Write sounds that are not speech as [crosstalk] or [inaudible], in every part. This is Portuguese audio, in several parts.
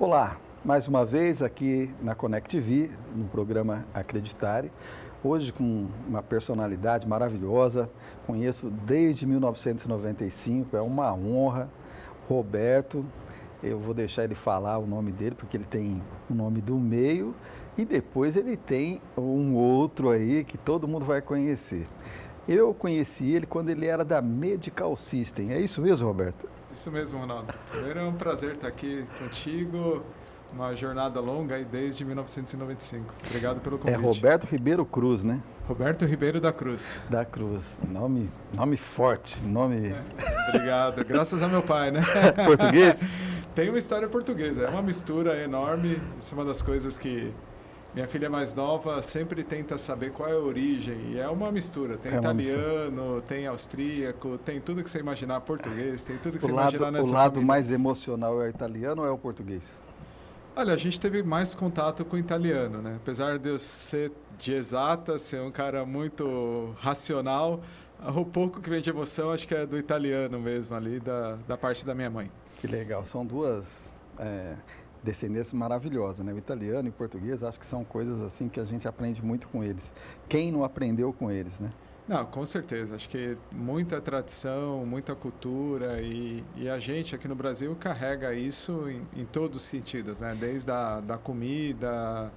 Olá, mais uma vez aqui na Connect no programa Acreditare. Hoje com uma personalidade maravilhosa, conheço desde 1995, é uma honra. Roberto, eu vou deixar ele falar o nome dele, porque ele tem o nome do meio e depois ele tem um outro aí que todo mundo vai conhecer. Eu conheci ele quando ele era da Medical System. É isso mesmo, Roberto? Isso mesmo, Ronaldo. Primeiro é um prazer estar aqui contigo. Uma jornada longa aí desde 1995. Obrigado pelo convite. É Roberto Ribeiro Cruz, né? Roberto Ribeiro da Cruz. Da Cruz. Nome, nome forte, nome... É, obrigado. Graças a meu pai, né? [laughs] Português? Tem uma história portuguesa. É uma mistura enorme. Isso é uma das coisas que minha filha mais nova sempre tenta saber qual é a origem. E é uma mistura. Tem é italiano, mistura. tem austríaco, tem tudo que você imaginar português, tem tudo que o você lado, imaginar nessa O lado família. mais emocional é o italiano ou é o português? Olha, a gente teve mais contato com o italiano, né? Apesar de eu ser de exata, ser um cara muito racional, o pouco que vem de emoção acho que é do italiano mesmo ali, da, da parte da minha mãe. Que legal. São duas... É descendência maravilhosa, né? O italiano e o português, acho que são coisas assim que a gente aprende muito com eles. Quem não aprendeu com eles, né? Não, com certeza. Acho que muita tradição, muita cultura e, e a gente aqui no Brasil carrega isso em, em todos os sentidos, né? Desde a da comida,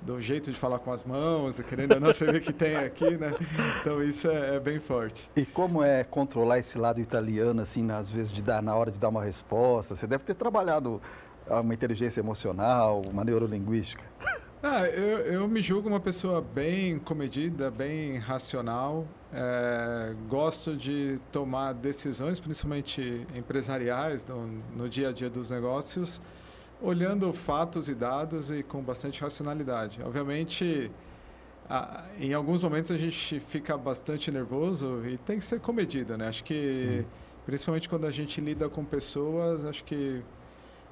do jeito de falar com as mãos, querendo ou não, você vê que tem aqui, né? Então isso é, é, bem forte. E como é controlar esse lado italiano, assim, às vezes de dar, na hora de dar uma resposta? Você deve ter trabalhado uma inteligência emocional, uma neurolinguística? [laughs] Ah, eu, eu me julgo uma pessoa bem comedida, bem racional. É, gosto de tomar decisões, principalmente empresariais, no, no dia a dia dos negócios, olhando fatos e dados e com bastante racionalidade. Obviamente, em alguns momentos a gente fica bastante nervoso e tem que ser comedido, né? Acho que, Sim. principalmente quando a gente lida com pessoas, acho que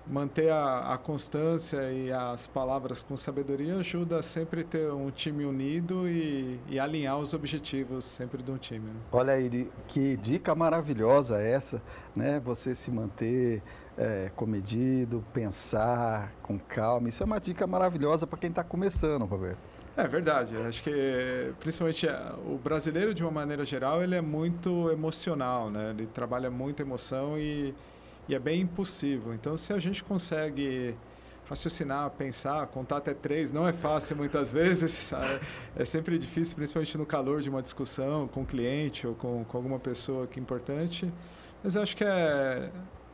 manter a, a, constância e as palavras com sabedoria ajuda a sempre ter um time unido e, e alinhar os objetivos sempre de um time. Né? Olha aí, que dica maravilhosa essa, né? Você se manter é, comedido, pensar com calma. Isso é uma dica maravilhosa para quem está começando, Roberto. É verdade. Acho que principalmente é, o brasileiro de uma maneira geral ele é muito emocional, né? Ele trabalha muita emoção e e é bem impossível. Então, se a gente consegue raciocinar, pensar, contar até três, não é fácil muitas [laughs] vezes, é sempre difícil, principalmente no calor de uma discussão com o cliente ou com, com alguma pessoa que é importante, mas acho que é,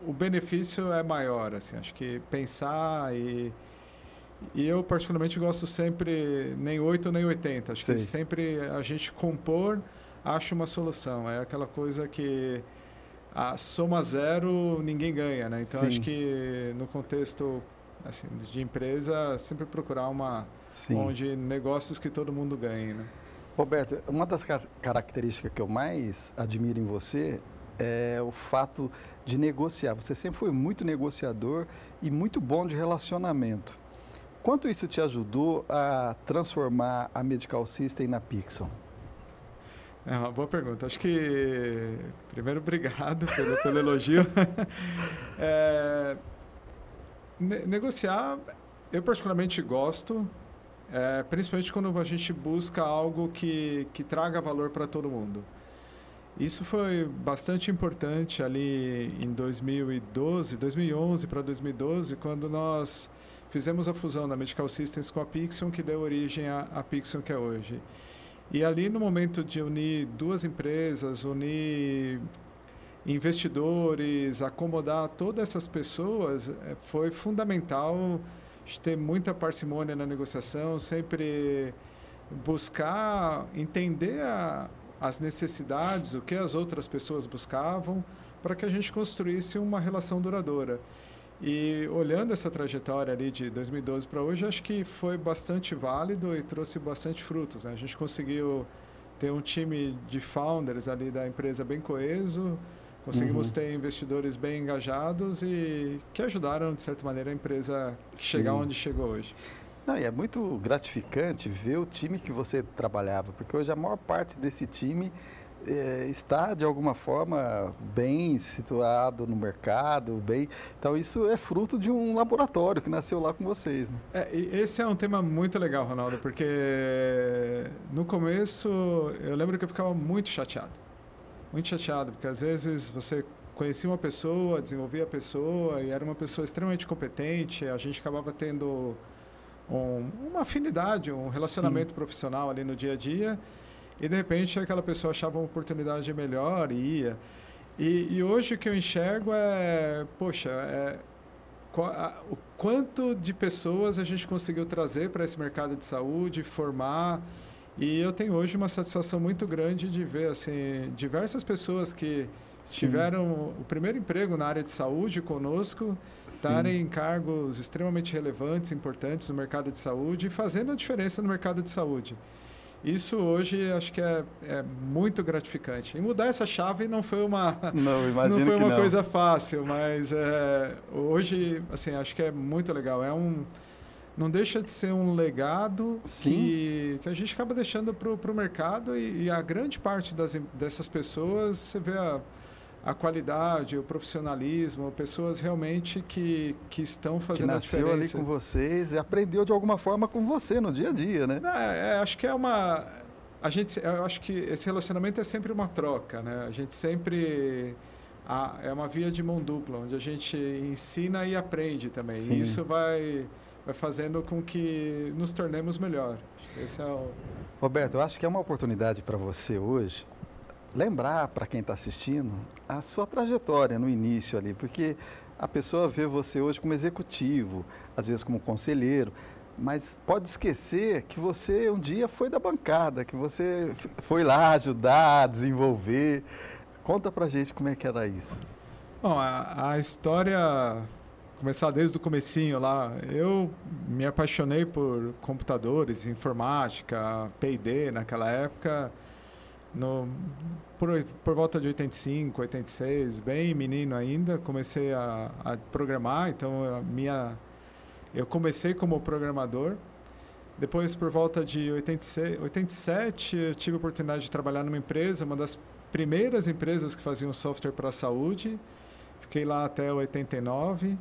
o benefício é maior, assim, acho que pensar e, e eu particularmente gosto sempre nem 8 nem 80, acho Sim. que sempre a gente compor acha uma solução, é aquela coisa que a soma zero ninguém ganha, né? Então Sim. acho que no contexto assim, de empresa sempre procurar uma Sim. onde negócios que todo mundo ganhe, né? Roberto, uma das car características que eu mais admiro em você é o fato de negociar. Você sempre foi muito negociador e muito bom de relacionamento. Quanto isso te ajudou a transformar a Medical System na Pixel? É uma boa pergunta. Acho que, primeiro, obrigado [laughs] pelo, pelo elogio. [laughs] é, ne negociar, eu particularmente gosto, é, principalmente quando a gente busca algo que, que traga valor para todo mundo. Isso foi bastante importante ali em 2012, 2011 para 2012, quando nós fizemos a fusão da Medical Systems com a Pixion, que deu origem à, à Pixion que é hoje. E ali no momento de unir duas empresas, unir investidores, acomodar todas essas pessoas, eh, foi fundamental ter muita parcimônia na negociação, sempre buscar entender a, as necessidades, o que as outras pessoas buscavam, para que a gente construísse uma relação duradoura. E olhando essa trajetória ali de 2012 para hoje, acho que foi bastante válido e trouxe bastante frutos. Né? A gente conseguiu ter um time de founders ali da empresa bem coeso, conseguimos uhum. ter investidores bem engajados e que ajudaram, de certa maneira, a empresa chegar onde chegou hoje. Não, e é muito gratificante ver o time que você trabalhava, porque hoje a maior parte desse time é, está de alguma forma bem situado no mercado, bem. Então isso é fruto de um laboratório que nasceu lá com vocês. Né? É, esse é um tema muito legal, Ronaldo, porque no começo eu lembro que eu ficava muito chateado, muito chateado, porque às vezes você conhecia uma pessoa, desenvolvia a pessoa e era uma pessoa extremamente competente, a gente acabava tendo um, uma afinidade, um relacionamento Sim. profissional ali no dia a dia e de repente aquela pessoa achava uma oportunidade melhor e ia. E, e hoje o que eu enxergo é, poxa, é, o quanto de pessoas a gente conseguiu trazer para esse mercado de saúde, formar. E eu tenho hoje uma satisfação muito grande de ver assim diversas pessoas que Sim. tiveram o primeiro emprego na área de saúde conosco, estarem em cargos extremamente relevantes, importantes no mercado de saúde fazendo a diferença no mercado de saúde. Isso hoje acho que é, é, muito gratificante. E mudar essa chave não foi uma [laughs] não, [laughs] não foi uma não. coisa fácil, mas é, hoje assim acho que é muito legal. É um não deixa de ser um legado que, que a gente acaba deixando para o mercado e, e, a grande parte das, dessas pessoas você vê a a qualidade, o profissionalismo, pessoas realmente que, que estão fazendo que nasceu a diferença. ali com vocês e aprendeu de alguma forma com você no dia a dia, né? É, é, acho que é uma a gente eu acho que esse relacionamento é sempre uma troca, né? A gente sempre a, é uma via de mão dupla, onde a gente ensina e aprende também. Sim. E isso vai vai fazendo com que nos tornemos melhor. Esse é o Roberto, eu acho que é uma oportunidade para você hoje lembrar para quem está assistindo a sua trajetória no início ali, porque a pessoa vê você hoje como executivo, às vezes como conselheiro, mas pode esquecer que você um dia foi da bancada, que você foi lá ajudar, desenvolver. Conta pra gente como é que era isso. Bom, a, a história começar desde o comecinho lá. Eu me apaixonei por computadores, informática, P&D naquela época no, por, por volta de 85, 86, bem menino ainda, comecei a, a programar. Então, a minha, eu comecei como programador. Depois, por volta de 86, 87, eu tive a oportunidade de trabalhar numa empresa, uma das primeiras empresas que faziam software para a saúde. Fiquei lá até 89.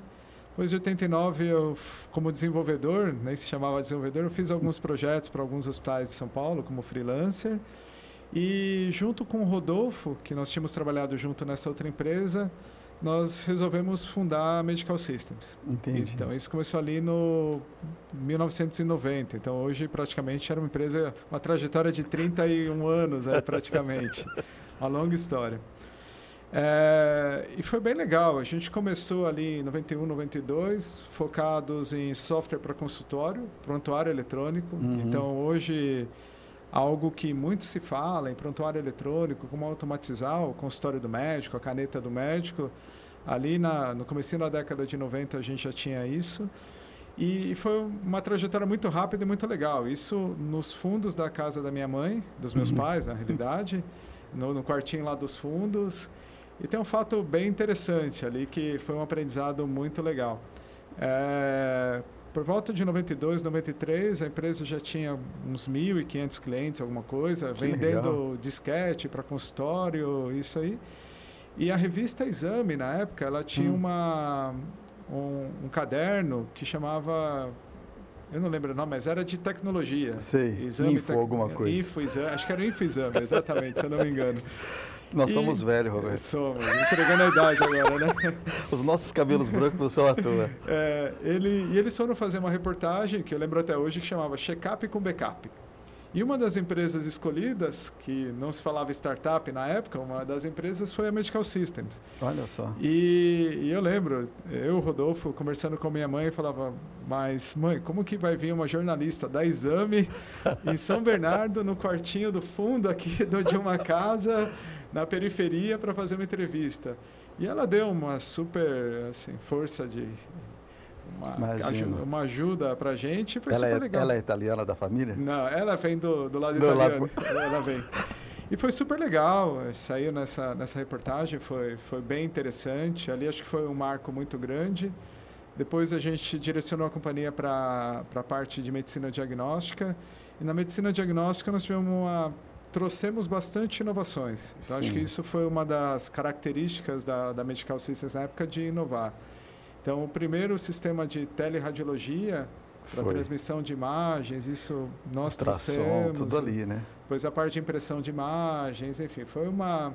Depois de 89, eu, como desenvolvedor, nem se chamava desenvolvedor, eu fiz alguns projetos para alguns hospitais de São Paulo, como freelancer. E junto com o Rodolfo, que nós tínhamos trabalhado junto nessa outra empresa, nós resolvemos fundar a Medical Systems. Entendi. Então, isso começou ali no 1990. Então, hoje, praticamente, era uma empresa, uma trajetória de 31 anos, é, praticamente. [laughs] uma longa história. É, e foi bem legal. A gente começou ali em 91, 92, focados em software para consultório, prontuário eletrônico. Uhum. Então, hoje algo que muito se fala em prontuário eletrônico, como automatizar o consultório do médico, a caneta do médico. Ali na, no começo da década de 90 a gente já tinha isso. E foi uma trajetória muito rápida e muito legal. Isso nos fundos da casa da minha mãe, dos meus uhum. pais, na realidade, no, no quartinho lá dos fundos. E tem um fato bem interessante ali, que foi um aprendizado muito legal. É, por volta de 92, 93, a empresa já tinha uns 1.500 clientes, alguma coisa, que vendendo legal. disquete para consultório, isso aí. E a revista Exame, na época, ela tinha hum. uma, um, um, caderno que chamava... Eu não lembro o nome, mas era de tecnologia. Sei, Exame Info, tec... alguma coisa. Info, exame, acho que era Info Exame, exatamente, se eu não me engano. [laughs] Nós e... somos velhos, Roberto. [laughs] Somos, entregando a idade agora, né? [laughs] Os nossos cabelos brancos não são à toa. É, ele, e eles foram fazer uma reportagem, que eu lembro até hoje, que chamava Check-up com Backup. E uma das empresas escolhidas, que não se falava startup na época, uma das empresas foi a Medical Systems. Olha só. E, e eu lembro, eu, Rodolfo, conversando com minha mãe, falava, mas mãe, como que vai vir uma jornalista da Exame em São Bernardo, no quartinho do fundo aqui de uma casa, na periferia, para fazer uma entrevista? E ela deu uma super assim, força de uma, ajuda, uma ajuda pra gente. Foi ela super é, legal. Ela é italiana da família? Não, ela vem do, do lado do italiano. Lado... Ela vem. E foi super legal, saiu nessa, nessa reportagem, foi, foi bem interessante. Ali acho que foi um marco muito grande. Depois a gente direcionou a companhia para a parte de medicina diagnóstica. E na medicina diagnóstica nós tivemos uma trouxemos bastante inovações. Então, acho que isso foi uma das características da, da Medical Systems na época de inovar. Então, o primeiro sistema de teleradiologia para transmissão de imagens, isso nós Ultrassom, trouxemos. tudo ali, né? Depois a parte de impressão de imagens, enfim, foi uma,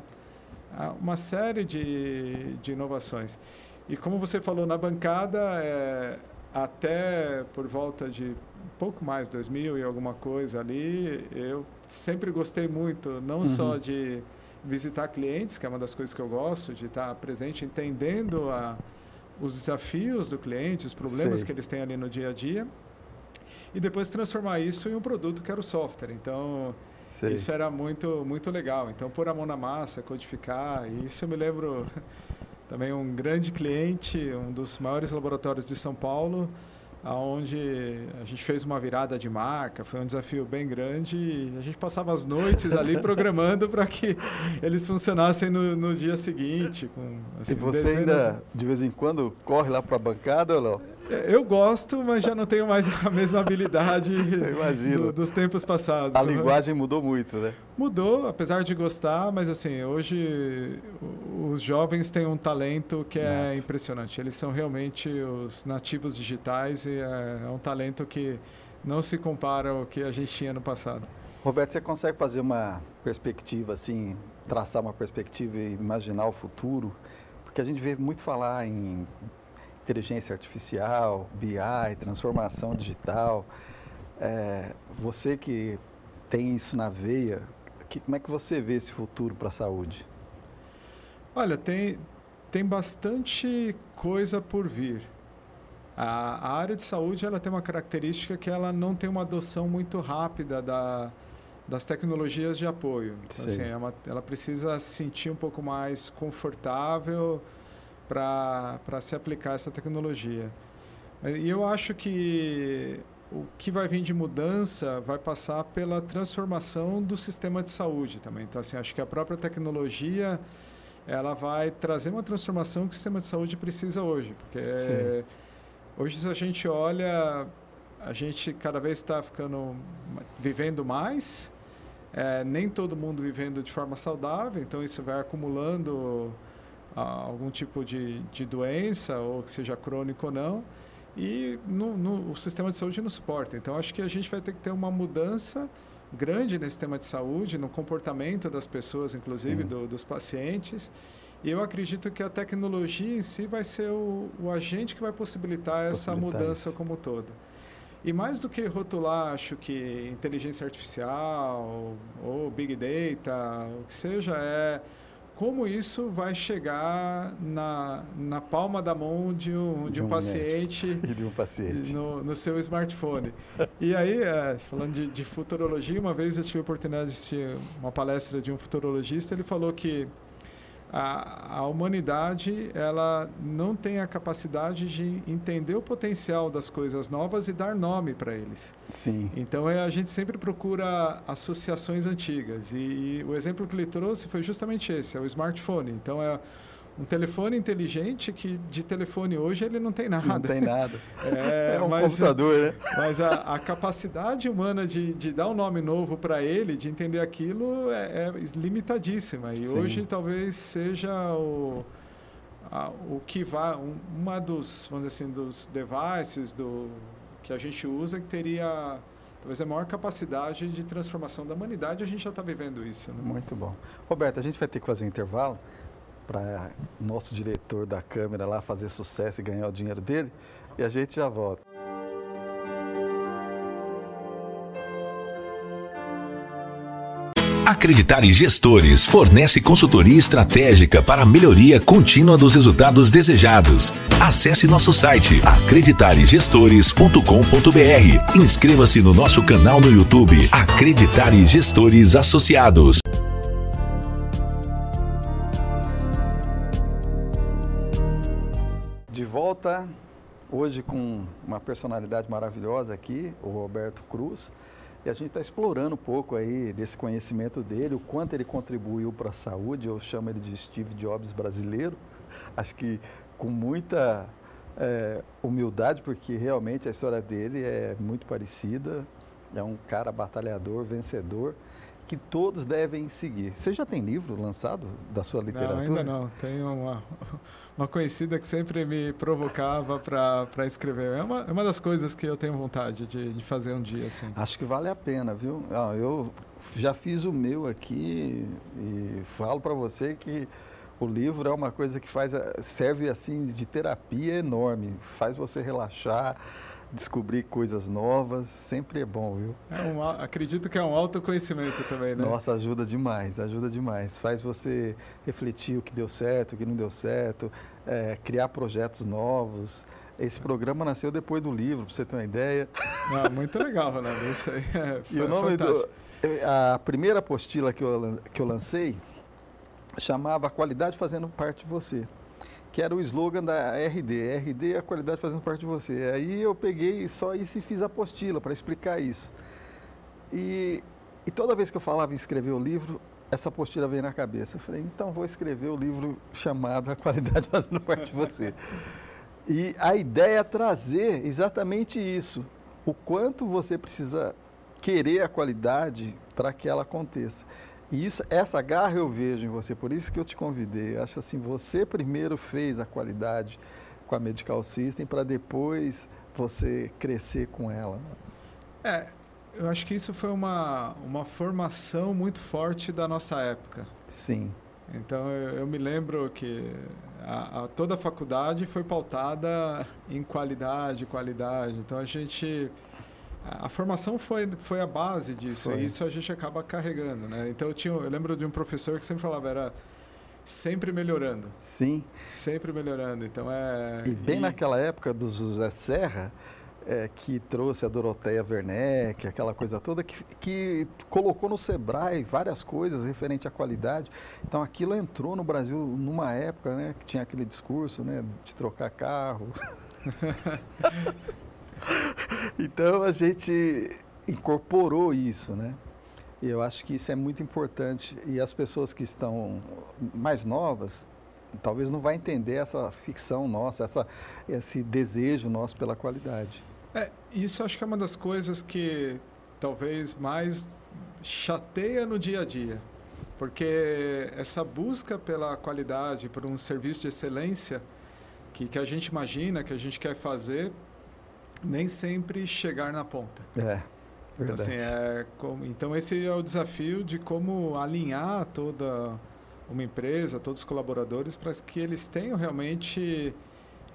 uma série de, de inovações. E como você falou na bancada, é, até por volta de pouco mais, 2000 e alguma coisa ali, eu sempre gostei muito, não uhum. só de visitar clientes, que é uma das coisas que eu gosto, de estar presente, entendendo a, os desafios do cliente, os problemas Sei. que eles têm ali no dia a dia, e depois transformar isso em um produto que era o software. Então, Sei. isso era muito, muito legal. Então, pôr a mão na massa, codificar, e isso eu me lembro [laughs] também um grande cliente, um dos maiores laboratórios de São Paulo, aonde a gente fez uma virada de marca, foi um desafio bem grande e a gente passava as noites ali programando para que eles funcionassem no, no dia seguinte. Com, assim, e você dezenas... ainda, de vez em quando, corre lá para a bancada ou não? Eu gosto, mas já não tenho mais a mesma habilidade [laughs] do, dos tempos passados. A linguagem mudou muito, né? Mudou, apesar de gostar, mas assim, hoje os jovens têm um talento que é impressionante. Eles são realmente os nativos digitais e é, é um talento que não se compara ao que a gente tinha no passado. Roberto, você consegue fazer uma perspectiva assim, traçar uma perspectiva e imaginar o futuro? Porque a gente vê muito falar em inteligência artificial, BI, transformação digital. É, você que tem isso na veia, que, como é que você vê esse futuro para a saúde? Olha, tem, tem bastante coisa por vir. A, a, área de saúde ela tem uma característica que ela não tem uma adoção muito rápida da, das tecnologias de apoio. Então, assim, é uma, ela precisa se sentir um pouco mais confortável para se aplicar essa tecnologia. E eu acho que o que vai vir de mudança vai passar pela transformação do sistema de saúde também. Então, assim, acho que a própria tecnologia ela vai trazer uma transformação que o sistema de saúde precisa hoje. Porque Sim. hoje, se a gente olha, a gente cada vez está ficando vivendo mais, é, nem todo mundo vivendo de forma saudável, então isso vai acumulando algum tipo de, de doença, ou que seja crônico ou não, e no, no, o sistema de saúde não suporta. Então, acho que a gente vai ter que ter uma mudança grande nesse sistema de saúde, no comportamento das pessoas, inclusive do, dos pacientes. E eu acredito que a tecnologia em si vai ser o, o agente que vai possibilitar, possibilitar essa mudança isso. como toda. E mais do que rotular, acho que inteligência artificial ou big data, o que seja, é como isso vai chegar na, na palma da mão de um, de, de um, um paciente [laughs] e de um paciente no, no seu smartphone. e aí, é, falando de, de futurologia, uma vez eu tive a oportunidade de assistir uma palestra de um futurologista, ele falou que a, a humanidade ela não tem a capacidade de entender o potencial das coisas novas e dar nome para eles. Sim. Então é, a gente sempre procura associações antigas e, e o exemplo que ele trouxe foi justamente esse, é o smartphone. Então é um telefone inteligente que de telefone hoje ele não tem nada. Não tem nada. [laughs] É, é um mas, computador, né? Mas a, a, capacidade humana de, de dar um nome novo para ele, de entender aquilo, é, é limitadíssima. E Sim. hoje talvez seja o, a, o que vai, um, uma dos, vamos dizer assim, dos devices do, que a gente usa que teria talvez a maior capacidade de transformação da humanidade, a gente já está vivendo isso. Né? Muito bom. Roberto, a gente vai ter que fazer um intervalo para nosso diretor da câmera lá fazer sucesso e ganhar o dinheiro dele. E a gente já volta. Acreditar em Gestores fornece consultoria estratégica para a melhoria contínua dos resultados desejados. Acesse nosso site acreditaregestores.com.br. Inscreva-se no nosso canal no YouTube Acreditar em Gestores Associados. Volta hoje com uma personalidade maravilhosa aqui, o Roberto Cruz, e a gente está explorando um pouco aí desse conhecimento dele, o quanto ele contribuiu para a saúde, eu chamo ele de Steve Jobs brasileiro, [laughs] acho que com muita é, humildade, porque realmente a história dele é muito parecida, é um cara batalhador, vencedor, que todos devem seguir. Você já tem livro lançado da sua literatura? Não, ainda não. Tem uma, uma conhecida que sempre me provocava para escrever. É uma, é uma das coisas que eu tenho vontade de, de fazer um dia. Assim. Acho que vale a pena, viu? Ah, eu já fiz o meu aqui e falo para você que o livro é uma coisa que faz serve assim de terapia enorme, faz você relaxar descobrir coisas novas, sempre é bom, viu? É um, acredito que é um autoconhecimento também, né? Nossa, ajuda demais, ajuda demais. Faz você refletir o que deu certo, o que não deu certo, é, criar projetos novos. Esse programa nasceu depois do livro, para você ter uma ideia. Ah, muito legal, Ronaldo. Isso aí é [laughs] E o nome do, a primeira apostila que eu, que eu lancei chamava Qualidade Fazendo Parte de Você que era o slogan da RD. RD é a qualidade fazendo parte de você. Aí eu peguei só isso e fiz a apostila para explicar isso. E, e, toda vez que eu falava em escrever o livro, essa apostila veio na cabeça. Eu falei, então vou escrever o livro chamado A Qualidade Fazendo Parte de Você. E a ideia é trazer exatamente isso. O quanto você precisa querer a qualidade para que ela aconteça. E isso, essa garra eu vejo em você, por isso que eu te convidei. Acho assim, você primeiro fez a qualidade com a Medical System para depois você crescer com ela. É, eu acho que isso foi uma, uma formação muito forte da nossa época. Sim. Então eu, eu me lembro que a, a, toda a faculdade foi pautada em qualidade, qualidade. Então a gente a formação foi, foi a base disso, foi. e isso a gente acaba carregando, né? Então eu, tinha, eu lembro de um professor que sempre falava, era sempre melhorando. Sim. Sempre melhorando, então é... E bem e... naquela época do José Serra, é, que trouxe a Doroteia Werneck, aquela coisa toda, que, que colocou no Sebrae várias coisas referente à qualidade. Então aquilo entrou no Brasil numa época né, que tinha aquele discurso né, de trocar carro. [laughs] [laughs] então a gente incorporou isso, né? E eu acho que isso é muito importante. E as pessoas que estão mais novas, talvez não vai entender essa ficção nossa, essa, esse desejo nosso pela qualidade. É, isso acho que é uma das coisas que talvez mais chateia no dia a dia. Porque essa busca pela qualidade, por um serviço de excelência que, que a gente imagina, que a gente quer fazer, nem sempre chegar na ponta. É. Verdade. Então, assim, é como, então esse é o desafio de como alinhar toda uma empresa, todos os colaboradores, para que eles tenham realmente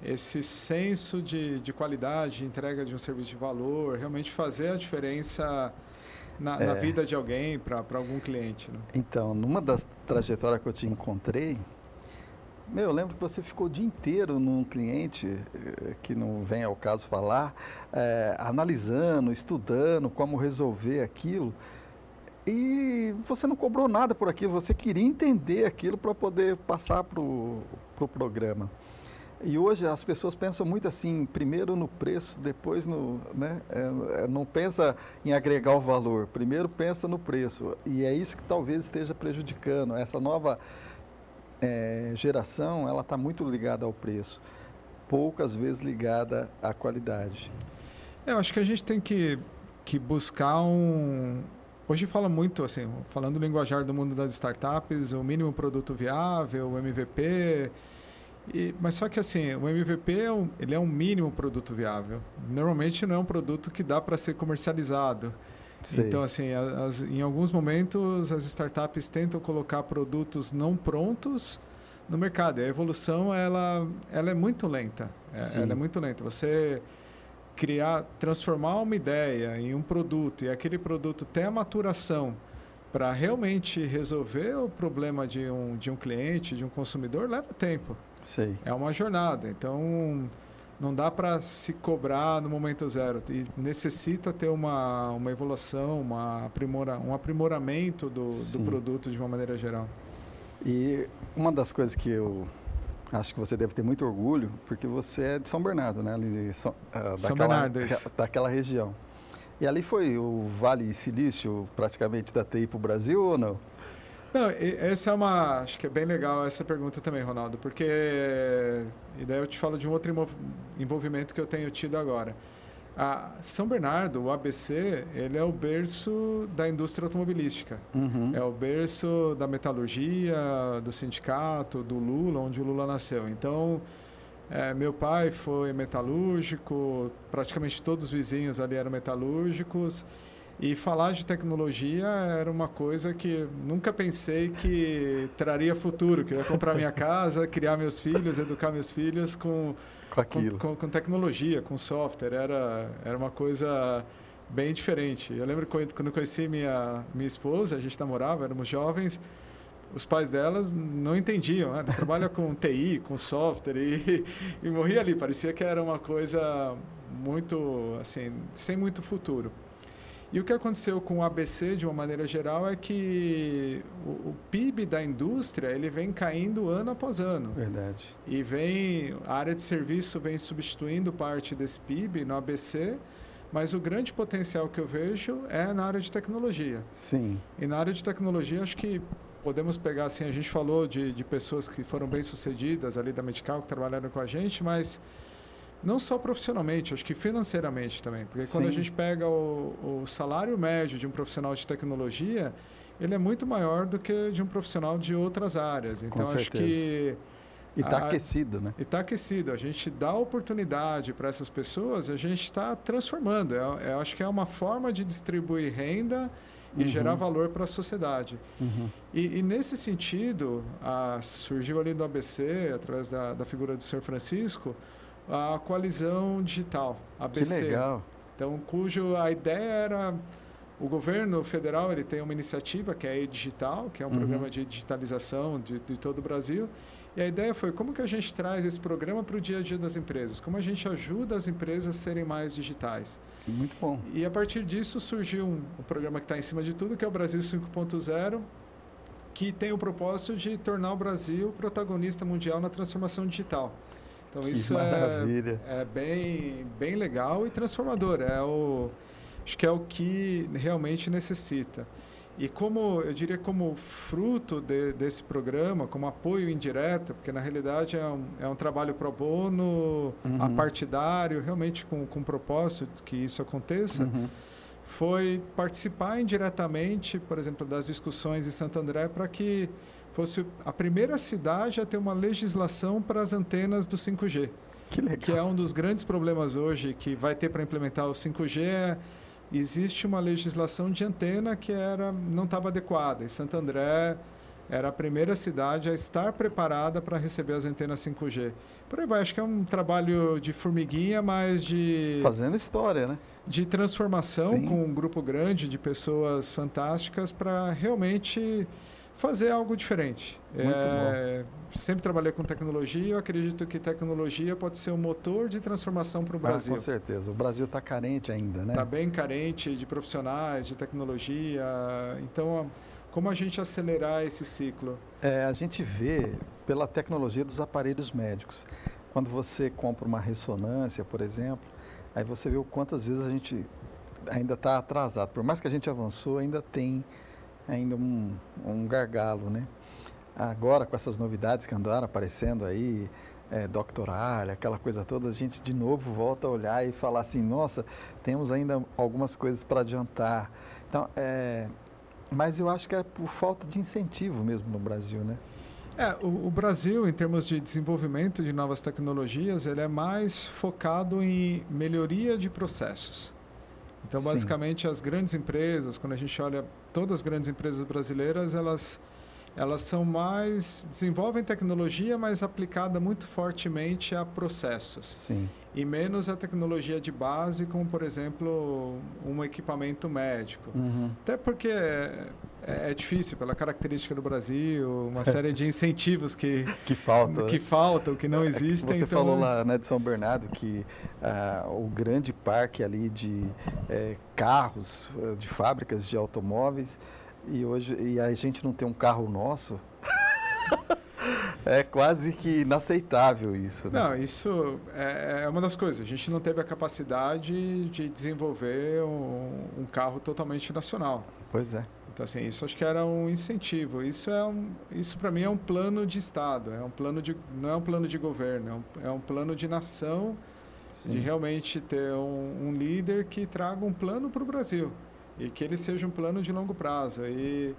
esse senso de, de qualidade, de entrega de um serviço de valor, realmente fazer a diferença na, é. na vida de alguém, para algum cliente. Né? Então, numa das trajetórias que eu te encontrei, meu, eu lembro que você ficou o dia inteiro num cliente, eh, que não vem ao caso falar, é, analisando, estudando como resolver aquilo. E você não cobrou nada por aquilo, você queria entender aquilo para poder passar para o pro programa. E hoje as pessoas pensam muito assim, primeiro no preço, depois no. Né, é, não pensa em agregar o valor, primeiro pensa no preço. E é isso que talvez esteja prejudicando essa nova é, geração ela está muito ligada ao preço, poucas vezes ligada à qualidade. Eu acho que a gente tem que, que buscar um. Hoje fala muito, assim, falando do linguajar do mundo das startups, o mínimo produto viável, o MVP. E, mas só que assim, o MVP é um, ele é um mínimo produto viável. Normalmente não é um produto que dá para ser comercializado. Sei. Então, assim, as, em alguns momentos as startups tentam colocar produtos não prontos no mercado. E a evolução ela, ela é muito lenta. É, ela é muito lenta. Você criar, transformar uma ideia em um produto e aquele produto ter a maturação para realmente resolver o problema de um, de um cliente, de um consumidor, leva tempo. Sei. É uma jornada. Então, não dá para se cobrar no momento zero e necessita ter uma, uma evolução, uma aprimora, um aprimoramento do, do produto de uma maneira geral. E uma das coisas que eu acho que você deve ter muito orgulho, porque você é de São Bernardo, né? São, uh, São daquela, Bernardo, [laughs] daquela região. E ali foi o Vale Silício praticamente da TI para o Brasil ou não? Não, essa é uma. Acho que é bem legal essa pergunta também, Ronaldo, porque. E daí eu te falo de um outro envolvimento que eu tenho tido agora. A São Bernardo, o ABC, ele é o berço da indústria automobilística. Uhum. É o berço da metalurgia, do sindicato, do Lula, onde o Lula nasceu. Então, é, meu pai foi metalúrgico, praticamente todos os vizinhos ali eram metalúrgicos. E falar de tecnologia era uma coisa que nunca pensei que traria futuro, que eu ia comprar minha casa, criar meus filhos, educar meus filhos com, com aquilo. Com, com, com tecnologia, com software. Era, era uma coisa bem diferente. Eu lembro quando, quando conheci minha, minha esposa, a gente namorava, éramos jovens, os pais delas não entendiam. Né? Trabalha com TI, com software e, e morria ali. Parecia que era uma coisa muito, assim, sem muito futuro. E o que aconteceu com o ABC, de uma maneira geral, é que o, o, PIB da indústria ele vem caindo ano após ano. Verdade. E vem a área de serviço vem substituindo parte desse PIB no ABC, mas o grande potencial que eu vejo é na área de tecnologia. Sim. E na área de tecnologia, acho que podemos pegar assim, a gente falou de, de pessoas que foram bem sucedidas ali da Medical que trabalharam com a gente, mas não só profissionalmente, acho que financeiramente também. Porque Sim. quando a gente pega o, o, salário médio de um profissional de tecnologia, ele é muito maior do que de um profissional de outras áreas. Então, acho que. E está aquecido, né? E está aquecido. A gente dá oportunidade para essas pessoas, a gente está transformando. É, é, acho que é uma forma de distribuir renda e uhum. gerar valor para a sociedade. Uhum. E, e, nesse sentido, a, surgiu ali do ABC, através da, da figura do Sr. Francisco, a coalizão digital, ABC. Que legal. Então, cujo a ideia era o governo federal ele tem uma iniciativa que é a e-digital, que é um uhum. programa de digitalização de, de todo o Brasil. E a ideia foi como que a gente traz esse programa para o dia a dia das empresas, como a gente ajuda as empresas a serem mais digitais. Muito bom. E a partir disso surgiu um, um programa que está em cima de tudo, que é o Brasil 5.0, que tem o propósito de tornar o Brasil protagonista mundial na transformação digital. Então que isso maravilha. é, é bem, bem legal e transformador. É o, acho que é o que realmente necessita. E como, eu diria, como fruto de, desse programa, como apoio indireto, porque na realidade é um, é um trabalho pro bono, uhum. apartidário, realmente com, com propósito que isso aconteça, uhum. foi participar indiretamente, por exemplo, das discussões em Santo André para que fosse a primeira cidade a ter uma legislação para as antenas do 5G. Que legal. Que é um dos grandes problemas hoje que vai ter para implementar o 5G. É, existe uma legislação de antena que era, não estava adequada. Em Santo André era a primeira cidade a estar preparada para receber as antenas 5G. Por aí vai, acho que é um trabalho de formiguinha, mas de... Fazendo história, né? De transformação Sim. com um grupo grande de pessoas fantásticas para realmente fazer algo diferente. Muito é, sempre trabalhei com tecnologia eu acredito que tecnologia pode ser um motor de transformação para o Brasil. Ah, com certeza. O Brasil está carente ainda, né? Está bem carente de profissionais, de tecnologia. Então, como a gente acelerar esse ciclo? É, a gente vê pela tecnologia dos aparelhos médicos. Quando você compra uma ressonância, por exemplo, aí você vê o quantas vezes a gente ainda está atrasado. Por mais que a gente avançou, ainda tem ainda um, um gargalo, né? Agora, com essas novidades que andaram aparecendo aí, é, doctoral, aquela coisa toda, a gente de novo volta a olhar e falar assim, nossa, temos ainda algumas coisas para adiantar. Então, é, mas eu acho que é por falta de incentivo mesmo no Brasil, né? É, o, o, Brasil, em termos de desenvolvimento de novas tecnologias, ele é mais focado em melhoria de processos. Então, basicamente, Sim. as grandes empresas, quando a gente olha todas as grandes empresas brasileiras, elas elas são mais desenvolvem tecnologia, mas aplicada muito fortemente a processos. Sim. E menos a tecnologia de base, como por exemplo um equipamento médico. Uhum. Até porque é, é, difícil pela característica do Brasil, uma [laughs] série de incentivos que que faltam, que né? faltam, que não existem. Você então... falou lá né, de São Bernardo que ah, o grande parque ali de é, carros, de fábricas de automóveis e hoje e a gente não tem um carro nosso. [laughs] é quase que inaceitável isso. Né? Não, isso é, é, uma das coisas. A gente não teve a capacidade de desenvolver um, um carro totalmente nacional. Pois é. Então, assim, isso acho que era um incentivo. Isso, é um, isso para mim, é um plano de Estado. É um plano de, não é um plano de governo, é um, é um plano de nação Sim. de realmente ter um, um, líder que traga um plano para o Brasil e que ele seja um plano de longo prazo. E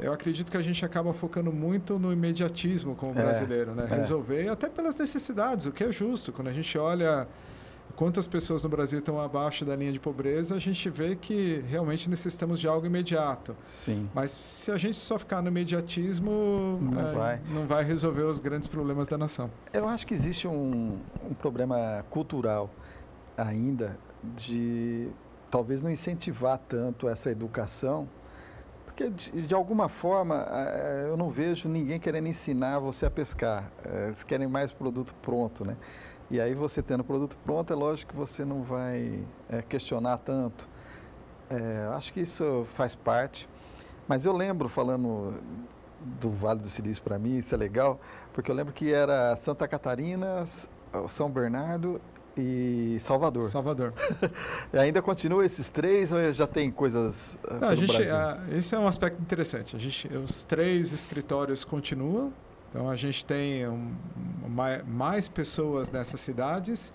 eu acredito que a gente acaba focando muito no imediatismo como é, brasileiro, né? É. Resolver até pelas necessidades, o que é justo. Quando a gente olha quantas pessoas no Brasil estão abaixo da linha de pobreza, a gente vê que realmente necessitamos de algo imediato. Sim. Mas se a gente só ficar no imediatismo, não, é, vai. não vai resolver os grandes problemas da nação. Eu acho que existe um, um problema cultural ainda de talvez não incentivar tanto essa educação, porque de, de alguma forma é, eu não vejo ninguém querendo ensinar você a pescar. É, eles querem mais produto pronto, né? E aí você tendo produto pronto, é lógico que você não vai é, questionar tanto. É, acho que isso faz parte. Mas eu lembro, falando do Vale do Silício para mim, isso é legal, porque eu lembro que era Santa Catarina, São Bernardo e Salvador. Salvador. [laughs] e ainda continua esses três ou já tem coisas uh, Não, a gente, a, Esse é um aspecto interessante. A gente, os três escritórios continuam, então a gente tem um, mais, mais pessoas nessas cidades,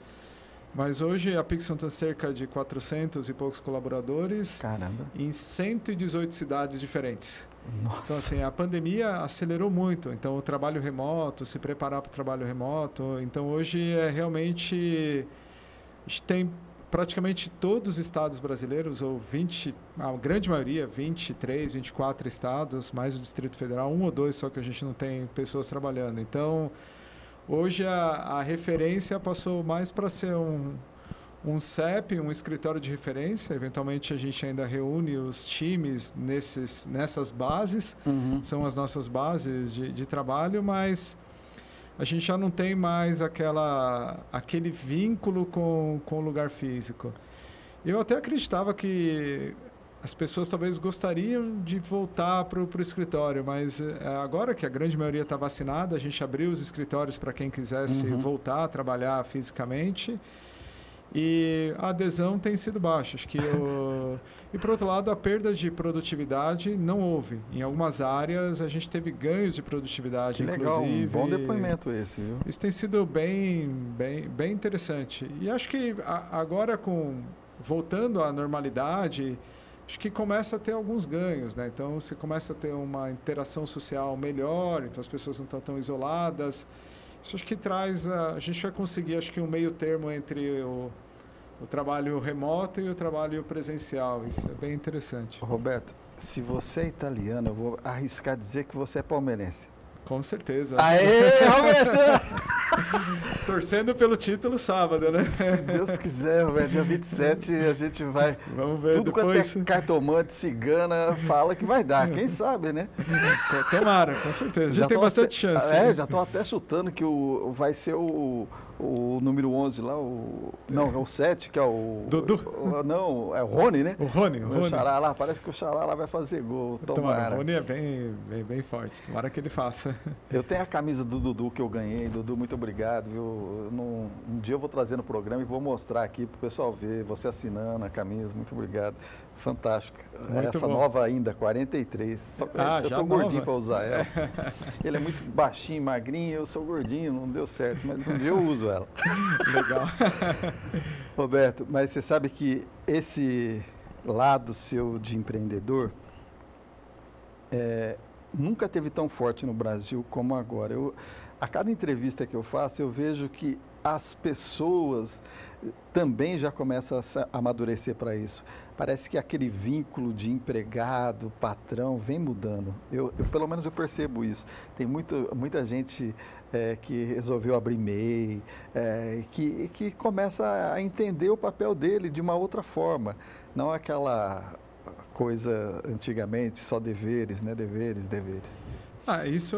mas hoje a Pixon tem cerca de 400 e poucos colaboradores Caramba. em 118 cidades diferentes. Nossa. Então, assim, a pandemia acelerou muito. Então, o trabalho remoto, se preparar para o trabalho remoto. Então, hoje é realmente. A gente tem praticamente todos os estados brasileiros, ou 20, a grande maioria, 23, 24 estados, mais o Distrito Federal, um ou dois só que a gente não tem pessoas trabalhando. Então, hoje a, a referência passou mais para ser um, um CEP, um escritório de referência. Eventualmente a gente ainda reúne os times nesses, nessas bases, uhum. são as nossas bases de, de trabalho, mas a gente já não tem mais aquela, aquele vínculo com, com o lugar físico. Eu até acreditava que as pessoas talvez gostariam de voltar para o escritório, mas é, agora que a grande maioria está vacinada, a gente abriu os escritórios para quem quisesse uhum. voltar a trabalhar fisicamente. E a adesão tem sido baixa. Acho que o... [laughs] e por outro lado, a perda de produtividade não houve. Em algumas áreas a gente teve ganhos de produtividade, que legal, Um bom depoimento esse, viu? Isso tem sido bem, bem, bem interessante. E acho que agora com voltando à normalidade, acho que começa a ter alguns ganhos, né? Então você começa a ter uma interação social melhor, então as pessoas não estão tão isoladas. Isso acho que traz. A, a gente vai conseguir, acho que, um meio termo entre o, o trabalho remoto e o trabalho presencial. Isso é bem interessante. Roberto, se você é italiano, eu vou arriscar dizer que você é palmeirense. Com certeza. Aê, Roberto! [laughs] [laughs] Torcendo pelo título sábado, né? Se Deus quiser, Roberto, dia 27 a gente vai. Vamos ver Tudo depois. quanto é cartomante, cigana, fala que vai dar. Quem sabe, né? [laughs] Tomara, com certeza. Já, já tem bastante chance. É, já estou até chutando que o, vai ser o o número 11 lá, o. Não, é o 7, que é o. Dudu? O, não, é o Rony, né? O Rony, o, o Rony. Xará lá, parece que o Xará lá vai fazer gol. Tomara. tomara. O Rony é bem, bem, bem forte, tomara que ele faça. [laughs] Eu tenho a camisa do Dudu que eu ganhei. Dudu, muito obrigado, viu? Não, um dia eu vou trazer no programa e vou mostrar aqui para o pessoal ver, você assinando a camisa, muito obrigado. Fantástica. Muito Essa bom. nova ainda, 43. Só que ah, eu tô gordinho para usar ela. [laughs] Ele é muito baixinho, magrinho, eu sou gordinho, não deu certo, mas um dia eu uso ela. [laughs] Legal. [laughs] Roberto, mas você sabe que esse lado seu de empreendedor é, nunca teve tão forte no Brasil como agora. Eu, a cada entrevista que eu faço, eu vejo que as pessoas também já começam a amadurecer para isso. Parece que aquele vínculo de empregado, patrão, vem mudando. Eu, eu pelo menos eu percebo isso. Tem muito, muita gente é, que resolveu abrir MEI, é, que, que começa a entender o papel dele de uma outra forma. Não aquela coisa antigamente, só deveres, né? Deveres, deveres. Ah, isso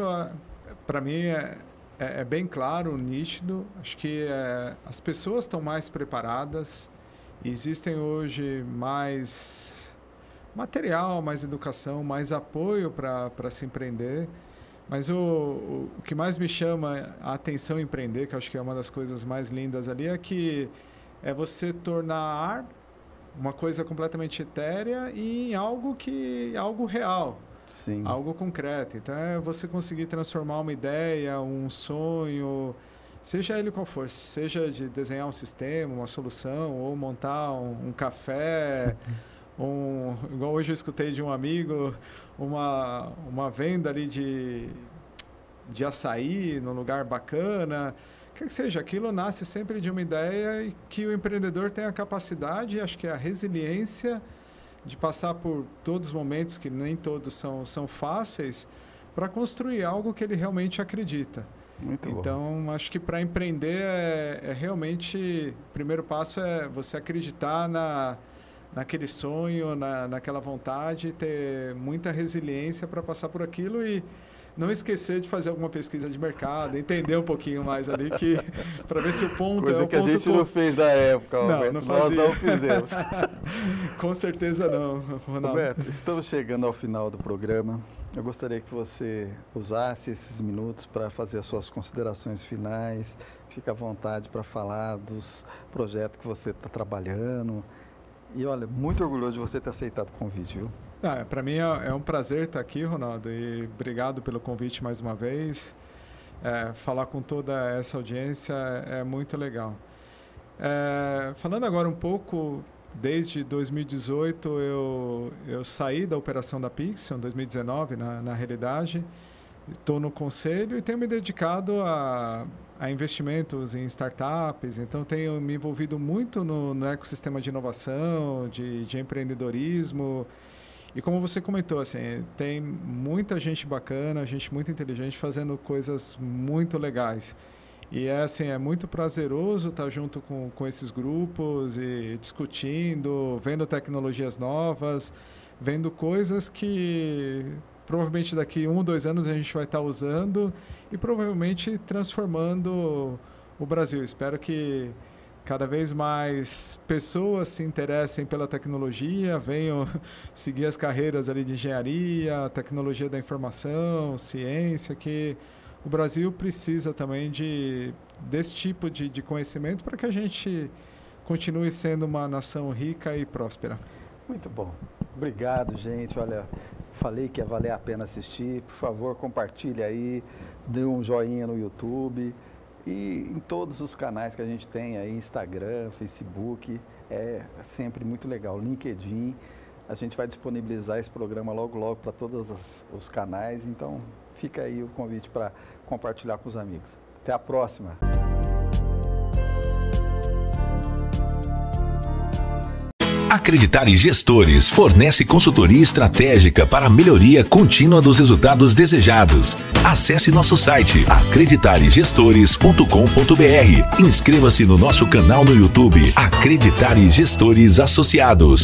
para mim é, é, é, bem claro, nítido. Acho que é, as pessoas estão mais preparadas. Existem hoje mais material, mais educação, mais apoio para se empreender. Mas o, o, que mais me chama a atenção em empreender, que acho que é uma das coisas mais lindas ali, é que é você tornar uma coisa completamente etérea em algo que algo real. Sim. Algo concreto. Então é você conseguir transformar uma ideia, um sonho seja ele qual for, seja de desenhar um sistema, uma solução, ou montar um, um café, [laughs] um, igual hoje eu escutei de um amigo, uma, uma venda ali de, de açaí num lugar bacana. Quer que seja, aquilo nasce sempre de uma ideia e que o empreendedor tem a capacidade, acho que a resiliência de passar por todos os momentos, que nem todos são, são fáceis, para construir algo que ele realmente acredita. Muito então, bom. acho que para empreender é, é, realmente. O primeiro passo é você acreditar na, naquele sonho, na, naquela vontade, ter muita resiliência para passar por aquilo e não esquecer de fazer alguma pesquisa de mercado, entender um pouquinho mais ali que [laughs] para ver se o ponto Coisa é o que a gente não fez na época, Não, não fazia. Nós não fizemos. [laughs] Com certeza não, Ronaldo. Roberto, estamos chegando ao final do programa. Eu gostaria que você usasse esses minutos para fazer as suas considerações finais. Fique à vontade para falar dos projetos que você está trabalhando. E olha, muito orgulhoso de você ter aceitado o convite, viu? Ah, para mim é, é, um prazer estar aqui, Ronaldo, e obrigado pelo convite mais uma vez. É, falar com toda essa audiência é muito legal. É, falando agora um pouco desde 2018 eu, eu saí da operação da Pixel, 2019 na, na realidade. Estou no conselho e tenho me dedicado a, a investimentos em startups, então tenho me envolvido muito no, no ecossistema de inovação, de, de empreendedorismo. E como você comentou, assim, tem muita gente bacana, gente muito inteligente fazendo coisas muito legais. E é assim, é muito prazeroso estar junto com, com esses grupos e discutindo, vendo tecnologias novas, vendo coisas que provavelmente daqui um, dois anos a gente vai estar usando e provavelmente transformando o Brasil. Espero que cada vez mais pessoas se interessem pela tecnologia, venham [laughs] seguir as carreiras ali de engenharia, tecnologia da informação, ciência, que o Brasil precisa também de, desse tipo de, de conhecimento para que a gente continue sendo uma nação rica e próspera. Muito bom. Obrigado, gente. Olha, falei que ia valer a pena assistir. Por favor, compartilhe aí, dê um joinha no YouTube e em todos os canais que a gente tem aí, Instagram, Facebook, é sempre muito legal. LinkedIn, a gente vai disponibilizar esse programa logo logo para todos os canais, então fica aí o convite para compartilhar com os amigos. Até a próxima! Acreditar Gestores fornece consultoria estratégica para a melhoria contínua dos resultados desejados. Acesse nosso site acreditaregestores.com.br. Inscreva-se no nosso canal no YouTube Acreditar Gestores Associados.